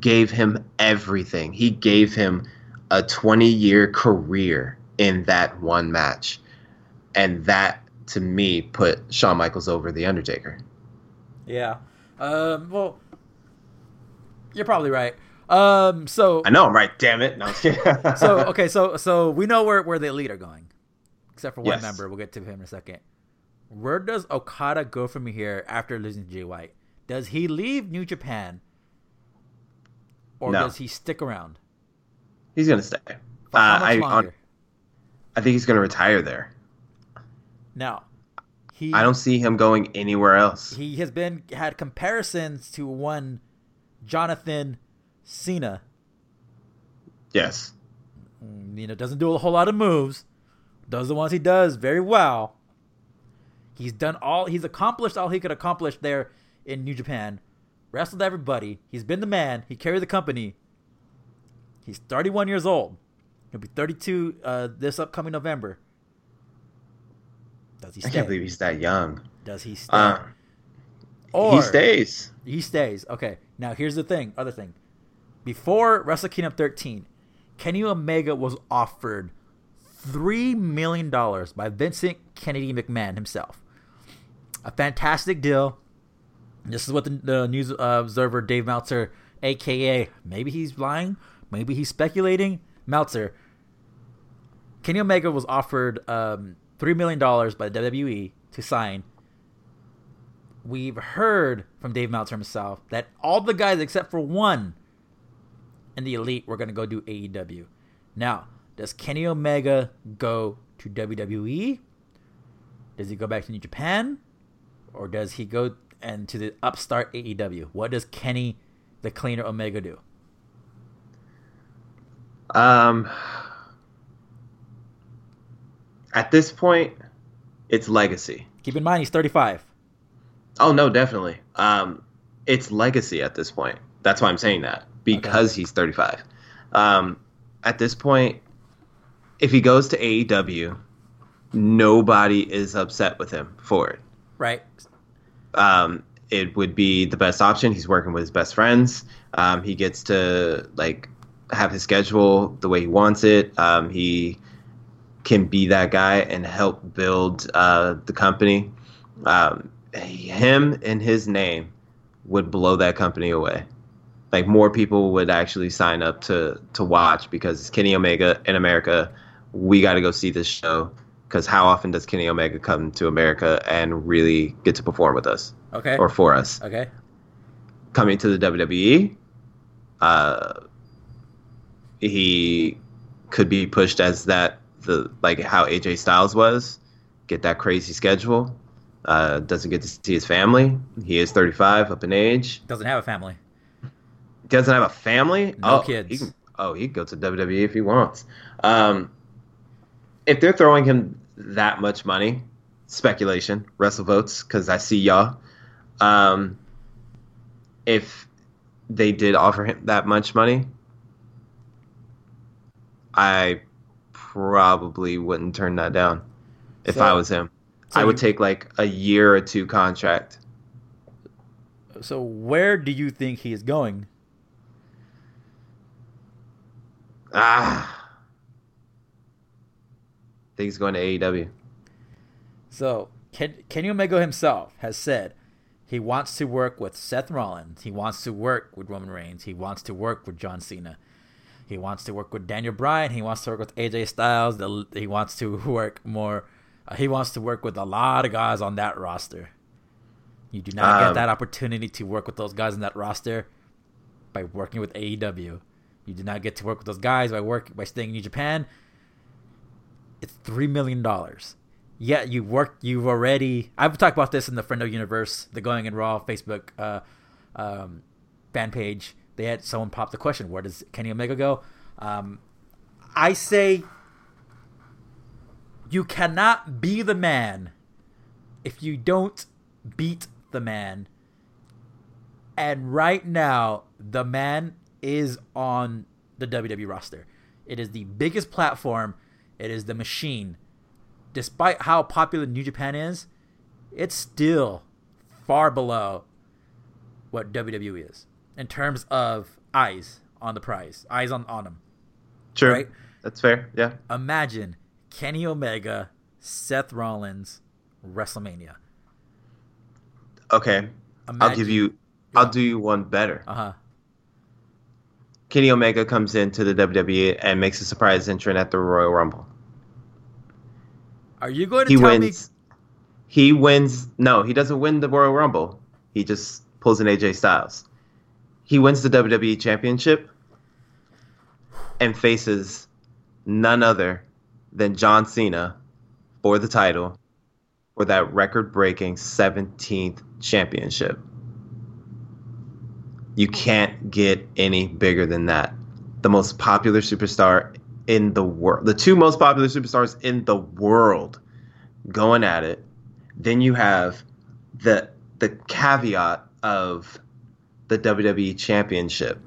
B: gave him everything. He gave him a 20 year career in that one match. And that, to me, put Shawn Michaels over The Undertaker.
A: Yeah. Um. Well, you're probably right. Um. So
B: I know I'm right, damn it. No, I'm
A: so okay, so so we know where where the elite are going, except for one
B: Yes.
A: member. We'll get to him in a second. Where does Okada go from here after losing to Jay White? Does he leave New Japan, or
B: No.
A: does he stick around?
B: He's going to stay. Uh, I, on, I think he's going to retire there.
A: Now, he
B: I don't see him going anywhere else.
A: he has been had comparisons to one Jonathan Cena.
B: Yes.
A: You know, doesn't do a whole lot of moves. Does the ones he does very well. He's done all. He's accomplished all he could accomplish there in New Japan. Wrestled everybody. He's been the man. He carried the company. He's 31 years old. He'll be 32 uh, this upcoming November. Does he
B: I can't believe he's that young.
A: Does he stay?
B: Uh,
A: or
B: he stays.
A: He stays. Okay. Now here's the thing. Other thing. Before Wrestle Kingdom 13, Kenny Omega was offered three million dollars by Vincent Kennedy McMahon himself. A fantastic deal. This is what the, the news observer Dave Meltzer, aka maybe he's lying, maybe he's speculating. Meltzer. Kenny Omega was offered um, three million dollars by the WWE to sign we've heard from Dave Meltzer himself that all the guys except for one in the elite were going to go do AEW. Now, does Kenny Omega go to WWE? Does he go back to New Japan? Or does he go and to the upstart AEW? What does Kenny the Cleaner Omega do?
B: Um, at this point, it's legacy.
A: Keep in mind he's 35.
B: Oh no, definitely. Um, it's legacy at this point. That's why I'm saying that because he's 35. Um, at this point, if he goes to AEW, nobody is upset with him for it.
A: Right?
B: um, it would be the best option. He's working with his best friends. Um, he gets to like have his schedule the way he wants it. Um, he can be that guy and help build uh, the company. Um, him and his name would blow that company away. Like more people would actually sign up to to watch because it's Kenny Omega in America. We got to go see this show because how often does Kenny Omega come to America and really get to perform with us
A: Okay.
B: or for us?
A: okay.
B: Coming to the WWE, uh, he could be pushed as that the like how AJ Styles was, get that crazy schedule. Uh, doesn't get to see his family. He is 35, up in age.
A: Doesn't have a family.
B: doesn't have a family.
A: No
B: oh,
A: kids.
B: He can, oh, he can go to WWE if he wants. Um, if they're throwing him that much money, speculation, WrestleVotes, because I see y'all. Um, if they did offer him that much money, I probably wouldn't turn that down if
A: So-
B: I was him.
A: so
B: I would
A: you-
B: take like a year or two contract.
A: So where do you think he is going?
B: Ah. I think he's going to AEW.
A: So Ken, Kenny Omega himself has said he wants to work with Seth Rollins. He wants to work with Roman Reigns. He wants to work with John Cena. He wants to work with Daniel Bryan. He wants to work with AJ Styles. The- He wants to work more. Uh, he wants to work with a lot of guys on that roster. You do not get
B: Um,
A: that opportunity to work with those guys in that roster by working with AEW. You do not get to work with those guys by work by staying in New Japan. It's three million dollars. Yeah, you work. You've already. I've talked about this in the Friendo Universe, the Going in Raw Facebook uh, um, fan page. They had someone pop the question: Where does Kenny Omega go? Um, I say you cannot be the man if you don't beat the man. And right now, the man is on the WWE roster. It is the biggest platform. It is the machine. Despite how popular New Japan is, it's still far below what WWE is in terms of eyes on the prize, eyes on on them.
B: Sure.
A: Right.
B: That's fair. Yeah.
A: Imagine Kenny Omega, Seth Rollins, WrestleMania.
B: Okay. I'll give you. I'll do you one better.
A: Uh huh.
B: Kenny Omega comes into the WWE and makes a surprise entrant at the Royal Rumble.
A: Are you going to
B: He
A: tell
B: wins. He wins. No, he doesn't win the Royal Rumble. He just pulls an AJ Styles. He wins the WWE Championship and faces none other than John Cena for the title for that record breaking 17th championship. You can't get any bigger than that. The most popular superstar in the world, the two most popular superstars in the world going at it. Then you have the the caveat of the WWE championship.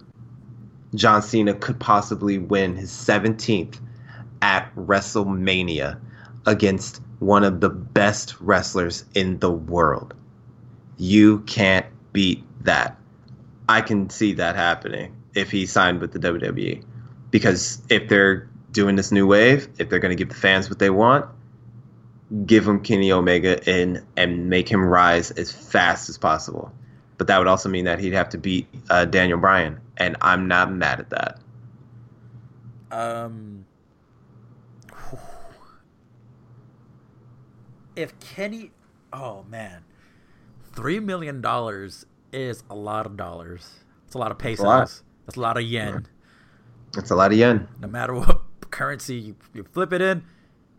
B: John Cena could possibly win his 17th at WrestleMania against one of the best wrestlers in the world. You can't beat that. I can see that happening if he signed with the WWE. Because if they're doing this new wave, if they're going to give the fans what they want, give him Kenny Omega in and make him rise as fast as possible. But that would also mean that he'd have to beat uh, Daniel Bryan, and I'm not mad at that.
A: Um, if Kenny, oh man, three million dollars is a lot of dollars. It's a lot of pesos. That's a lot of yen.
B: That's a lot of yen.
A: No matter what currency you, you flip it in,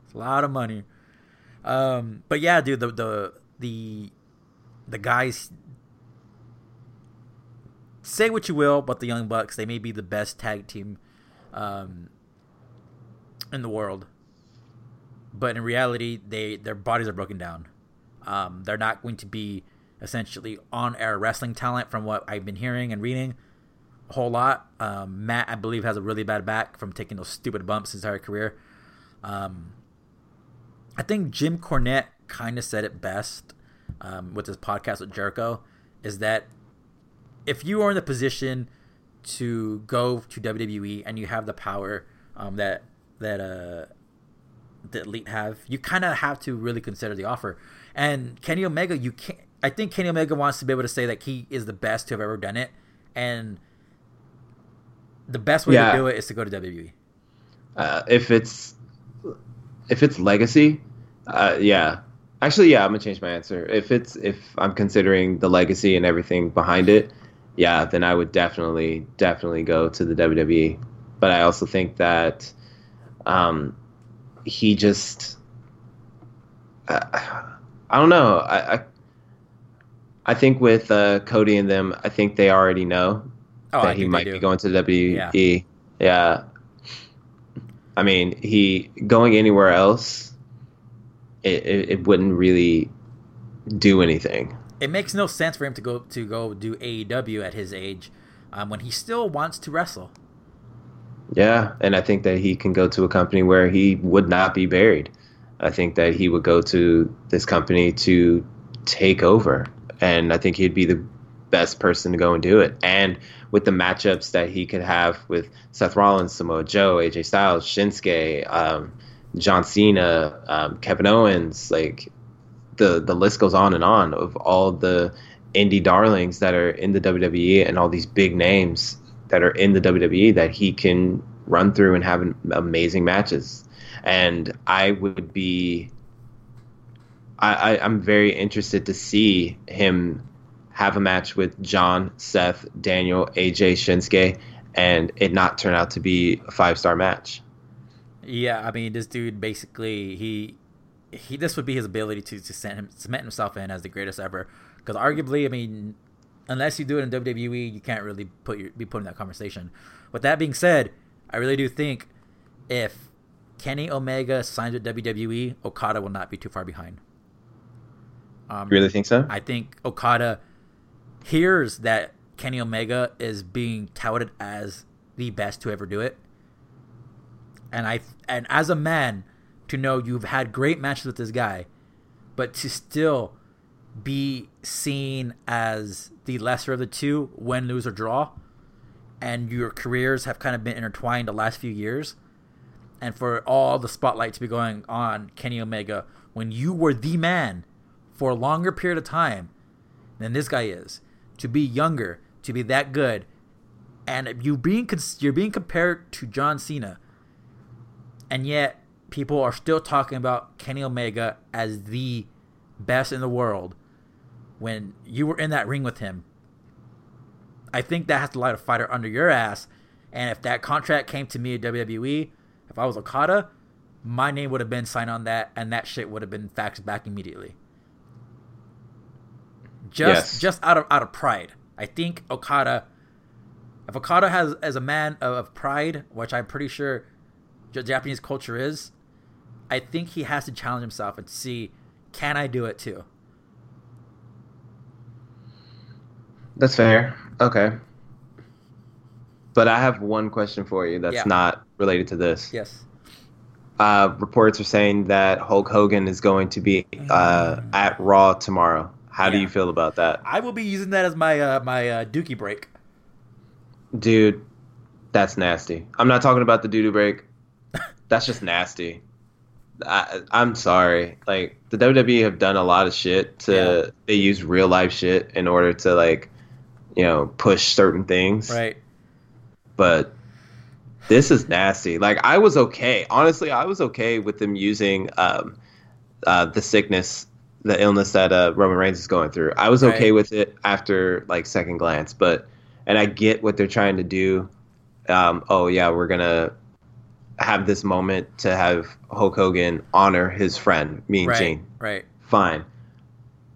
A: it's a lot of money. Um, but yeah, dude, the the the the guys. Say what you will, about the Young Bucks, they may be the best tag team um, in the world. But in reality, they their bodies are broken down. Um, they're not going to be essentially on air wrestling talent from what I've been hearing and reading a whole lot. Um, Matt, I believe, has a really bad back from taking those stupid bumps his entire career. Um, I think Jim Cornette kind of said it best um, with his podcast with Jericho is that if you are in the position to go to WWE and you have the power um, that that uh, the elite have, you kind of have to really consider the offer. And Kenny Omega, you can't. I think Kenny Omega wants to be able to say that he is the best to have ever done it, and the best way
B: Yeah.
A: to do it is to go to. WWE.
B: Uh, if it's if it's legacy, uh, yeah. Actually, yeah, I'm gonna change my answer. If it's if I'm considering the legacy and everything behind it, yeah, then I would definitely definitely go to the WWE. But I also think that um, he just uh, I don't know. I, I I think with uh, Cody and them, I think they already know.
A: Oh, I
B: that he might be going to the WWE. Yeah. I mean, he going anywhere else, it, it, it wouldn't really do anything.
A: It makes no sense for him to go to go do AEW at his age, um, when he still wants to wrestle.
B: Yeah, and I think that he can go to a company where he would not be buried. I think that he would go to this company to take over, and I think he'd be the best person to go and do it. And with the matchups that he could have with Seth Rollins, Samoa Joe, AJ Styles, Shinsuke, um, John Cena, um, Kevin Owens, like the the list goes on and on of all the indie darlings that are in the WWE and all these big names that are in the WWE that he can run through and have amazing matches. And I would be, I, I, I'm very interested to see him have a match with John, Seth, Daniel, AJ, Shinsuke, and it not turn out to be a five star match.
A: Yeah, I mean, this dude basically he he this would be his ability to to cement, him, cement himself in as the greatest ever. Because arguably, I mean, unless you do it in WWE, you can't really put your, be put in that conversation. With that being said, I really do think if Kenny Omega signs with WWE, Okada will not be too far behind. Um,
B: You really think so?
A: I think Okada hears that Kenny Omega is being touted as the best to ever do it. And I and as a man to know you've had great matches with this guy, but to still be seen as the lesser of the two, win, lose or draw, and your careers have kind of been intertwined the last few years, and for all the spotlight to be going on Kenny Omega when you were the man for a longer period of time than this guy is, to be younger, to be that good, and you being you're being compared to John Cena, and yet people are still talking about Kenny Omega as the best in the world when you were in that ring with him. I think that has to light a fighter under your ass. And if that contract came to me at WWE, if I was Okada, my name would have been signed on that, and that shit would have been faxed back immediately. Just
B: Yes.
A: just out of out of pride. I think Okada if Okada has as a man of, of pride, which I'm pretty sure Japanese culture is, I think he has to challenge himself and see, can I do it too?
B: That's fair. Okay. But I have one question for you that's
A: Yeah.
B: not related to this.
A: Yes.
B: Uh, reports are saying that Hulk Hogan is going to be uh, at Raw tomorrow. How do you feel about that?
A: I will be using that as my uh, my uh, Dookie break.
B: Dude, that's nasty. I'm not talking about the doo doo break. That's just nasty. I, I'm sorry. Like the WWE have done a lot of shit to.
A: Yeah.
B: They use real life shit in order to like, you know, push certain things.
A: Right.
B: But this is nasty. Like I was okay. Honestly, I was okay with them using um, uh, the sickness, the illness that uh, Roman Reigns is going through. I was okay with it after like second glance, but and I get what they're trying to do. Um, oh yeah, we're gonna have this moment to have Hulk Hogan honor his friend, Mean
A: Right.
B: Gene.
A: Right.
B: Fine.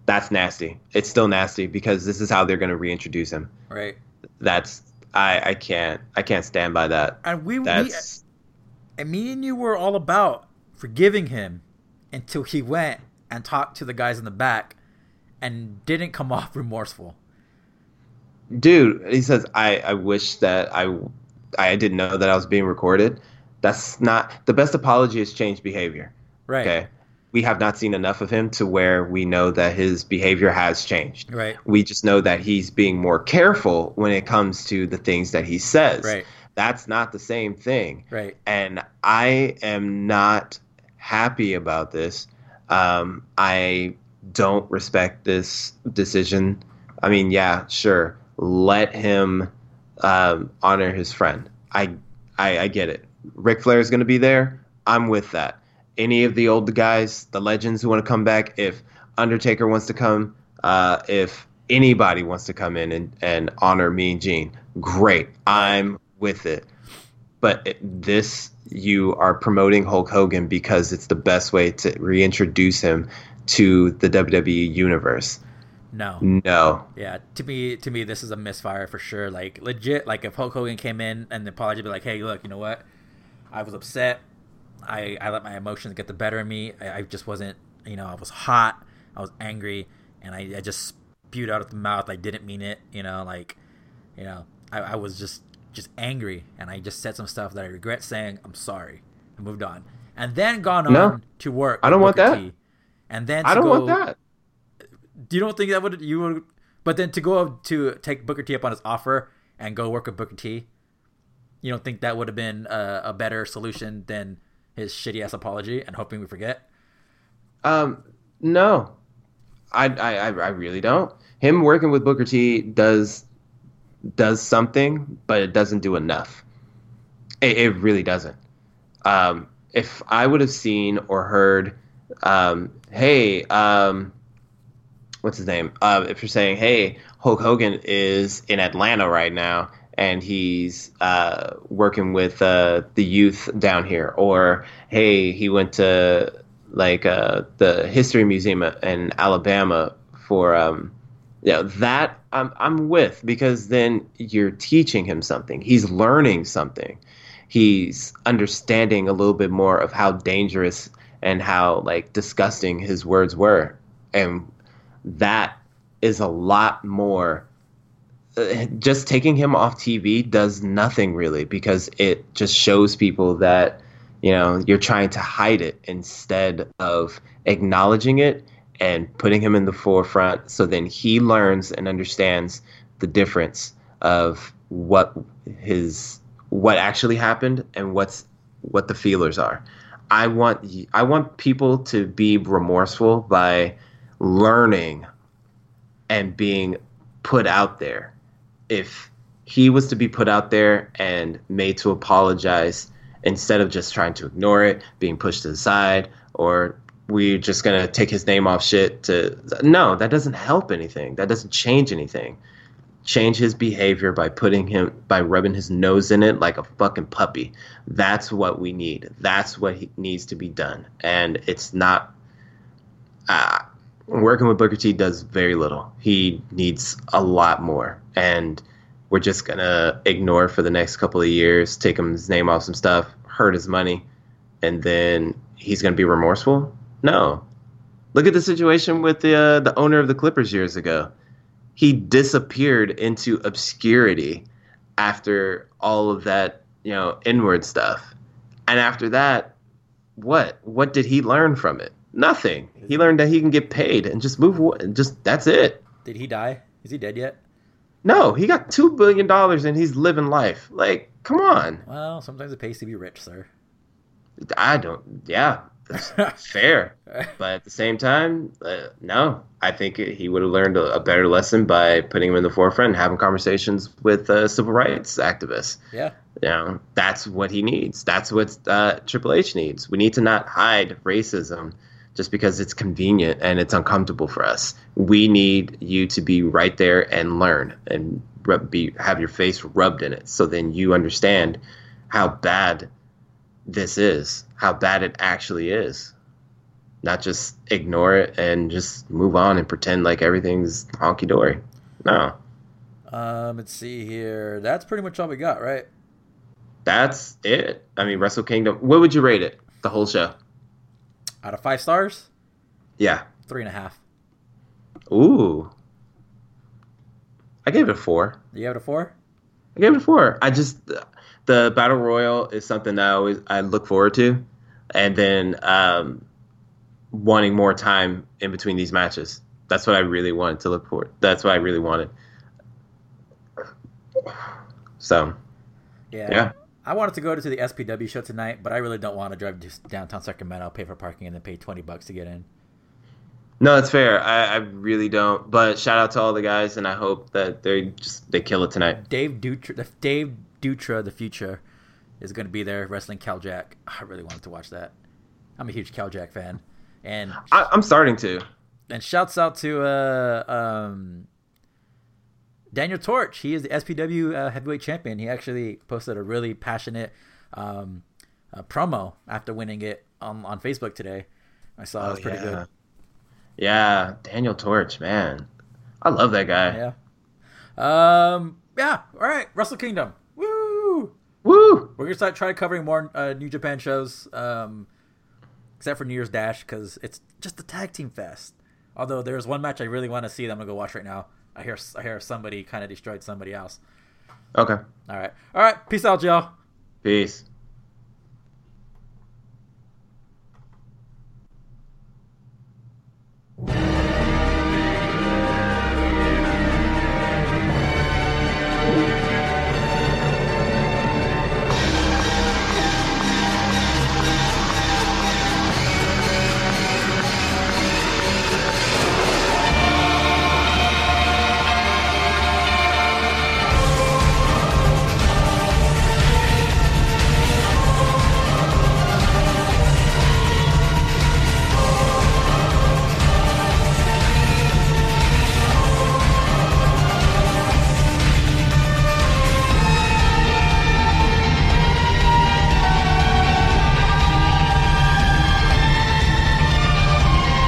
B: That's nasty. It's still nasty because this is how they're gonna reintroduce him.
A: Right.
B: That's I I can't I can't stand by that.
A: And we, we
B: That's
A: and me and you were all about forgiving him until he went and talked to the guys in the back and didn't come off remorseful.
B: dude. He says I I wish that I I didn't know that I was being recorded. That's not the best apology is change behavior.
A: Right.
B: Okay. We have not seen enough of him to where we know that his behavior has changed.
A: Right.
B: We just know that he's being more careful when it comes to the things that he says.
A: Right.
B: That's not the same thing.
A: Right.
B: and I am not happy about this. Um, I don't respect this decision. I mean, yeah, sure, let him um, honor his friend. I, I, I get it. Ric Flair is going to be there. I'm with that. Any of the old guys, the legends who want to come back, if Undertaker wants to come, uh, if anybody wants to come in and, and honor Mean Gene, great. I'm with it but it, this you are promoting Hulk Hogan because it's the best way to reintroduce him to the WWE universe.
A: No.
B: No.
A: Yeah, to me, to me, this is a misfire for sure. Like legit, like if Hulk Hogan came in and the apology be like, "Hey, look, you know what? I was upset. I I let my emotions get the better of me. I, I just wasn't, you know, I was hot. I was angry, and I, I just spewed out of the mouth. I didn't mean it. You know, like, you know, I, I was just just angry, and I just said some stuff that I regret saying. I'm sorry. I moved on, and then gone on
B: No.
A: to work.
B: I don't want that.
A: And then
B: I don't
A: go-
B: want that.
A: Do you don't think that would you would? But then to go up to take Booker T up on his offer and go work with Booker T, you don't think that would have been a, a better solution than his shitty ass apology and hoping we forget?
B: Um, no, I, I, I really don't. Him working with Booker T does does something, but it doesn't do enough. It, it really doesn't. Um, if I would have seen or heard, um, hey, um, what's his name? Uh, if you're saying, hey, Hulk Hogan is in Atlanta right now and he's uh, working with uh, the youth down here, or hey, he went to like uh, the History Museum in Alabama for um, you know that I'm I'm with because then you're teaching him something. He's learning something. He's understanding a little bit more of how dangerous and how like disgusting his words were, and that is a lot more. Just taking him off TV does nothing really because it just shows people that you know you're trying to hide it instead of acknowledging it and putting him in the forefront. So then he learns and understands the difference of what his what actually happened and what's what the feelers are. I want i want people to be remorseful by learning and being put out there if he was to be put out there and made to apologize instead of just trying to ignore it, being pushed to the side, or we're just gonna take his name off shit to no, that doesn't help anything. That doesn't change anything. Change his behavior by putting him by rubbing his nose in it like a fucking puppy. That's what we need. That's what he needs to be done. And it's not working with Booker T does very little. He needs a lot more. And we're just gonna ignore for the next couple of years, take him his name off some stuff, hurt his money, and then he's gonna be remorseful. No, look at the situation with the uh, the owner of the Clippers years ago. He disappeared into obscurity after all of that, you know, inward stuff, and after that, what? What did he learn from it? Nothing. He learned that he can get paid and just move. awa- Just that's it.
A: Did he die? Is he dead yet?
B: No, he got two billion dollars and he's living life. Like, come on.
A: Well, sometimes it pays to be rich, sir.
B: I don't. Yeah, that's fair. But at the same time, uh, no. I think he would have learned a, a better lesson by putting him in the forefront and having conversations with uh, civil rights activists.
A: yeah.
B: You know, that's what he needs. That's what uh, Triple H needs. We need to not hide racism just because it's convenient and it's uncomfortable for us. We need you to be right there and learn and rub, be have your face rubbed in it, so then you understand how bad this is, how bad it actually is. Not just ignore it and just move on and pretend like everything's honky dory. No,
A: Um, let's see here. That's pretty much all we got, right?
B: that's it. I mean, Wrestle Kingdom. What would you rate it? The whole show?
A: Out of five stars,
B: Yeah.
A: three and a half.
B: Ooh. I gave it a four.
A: You gave it a four?
B: I gave it a four. I just the battle royal is something that I always I look forward to, and then um, wanting more time in between these matches. That's what I really wanted to look for. That's what I really wanted. So
A: Yeah.
B: yeah,
A: I wanted to go to the SPW show tonight, but I really don't want to drive to downtown Sacramento, pay for parking, and then pay twenty bucks to get in.
B: no, that's fair. I, I really don't. But shout out to all the guys, and I hope that they just they kill it tonight.
A: Dave Dutra, Dave Dutra, the future, is going to be there wrestling Cal Jack. I really wanted to watch that. I'm a huge Cal Jack fan, and
B: I, I'm starting to.
A: and shouts out to uh, um, Daniel Torch. He is the SPW uh, heavyweight champion. He actually posted a really passionate um, uh, promo after winning it on on Facebook today. I saw it was pretty
B: yeah.
A: good.
B: Yeah, Daniel Torch, man. I love that guy.
A: Yeah. Um. Yeah. All right. Wrestle Kingdom. Woo.
B: Woo!
A: We're gonna start try covering more uh, New Japan shows. Um, except for New Year's Dash because it's just a tag team fest. Although there's one match I really want to see that I'm gonna go watch right now. I hear I hear somebody kind of destroyed somebody else.
B: Okay.
A: All right. All right. Peace out, y'all.
B: Peace.